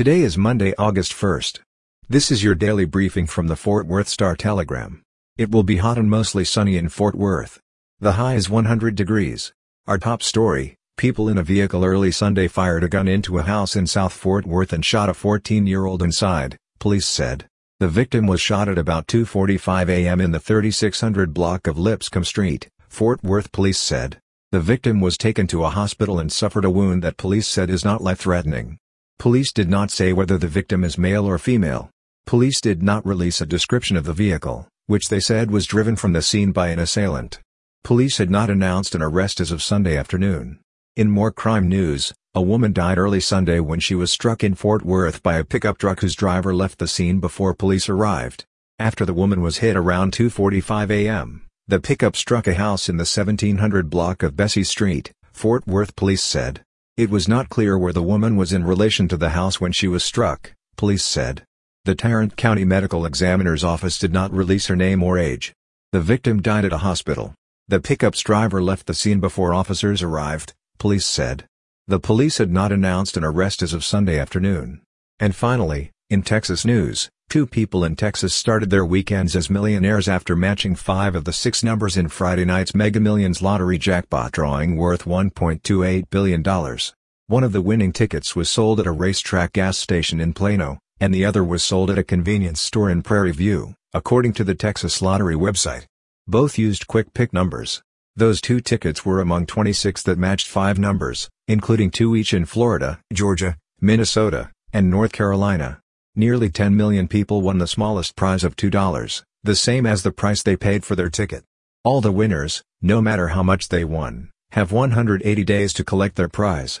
Today is Monday, August 1st. This is your daily briefing from the Fort Worth Star Telegram. It will be hot and mostly sunny in Fort Worth. The high is 100 degrees. Our top story, people in a vehicle early Sunday fired a gun into a house in South Fort Worth and shot a 14-year-old inside, police said. The victim was shot at about 2.45 a.m. in the 3600 block of Lipscomb Street, Fort Worth police said. The victim was taken to a hospital and suffered a wound that police said is not life-threatening. Police did not say whether the victim is male or female. Police did not release a description of the vehicle, which they said was driven from the scene by an assailant. Police had not announced an arrest as of Sunday afternoon. In more crime news, a woman died early Sunday when she was struck in Fort Worth by a pickup truck whose driver left the scene before police arrived. After the woman was hit around 2.45 a.m., the pickup struck a house in the 1700 block of Bessie Street, Fort Worth police said. It was not clear where the woman was in relation to the house when she was struck, police said. The Tarrant County Medical Examiner's Office did not release her name or age. The victim died at a hospital. The pickup's driver left the scene before officers arrived, police said. The police had not announced an arrest as of Sunday afternoon. And finally, in Texas news, two people in Texas started their weekends as millionaires after matching five of the six numbers in Friday night's Mega Millions lottery jackpot drawing worth $1.28 billion. One of the winning tickets was sold at a racetrack gas station in Plano, and the other was sold at a convenience store in Prairie View, according to the Texas Lottery website. Both used quick pick numbers. Those two tickets were among 26 that matched five numbers, including two each in Florida, Georgia, Minnesota, and North Carolina. Nearly 10 million people won the smallest prize of $2, the same as the price they paid for their ticket. All the winners, no matter how much they won, have 180 days to collect their prize.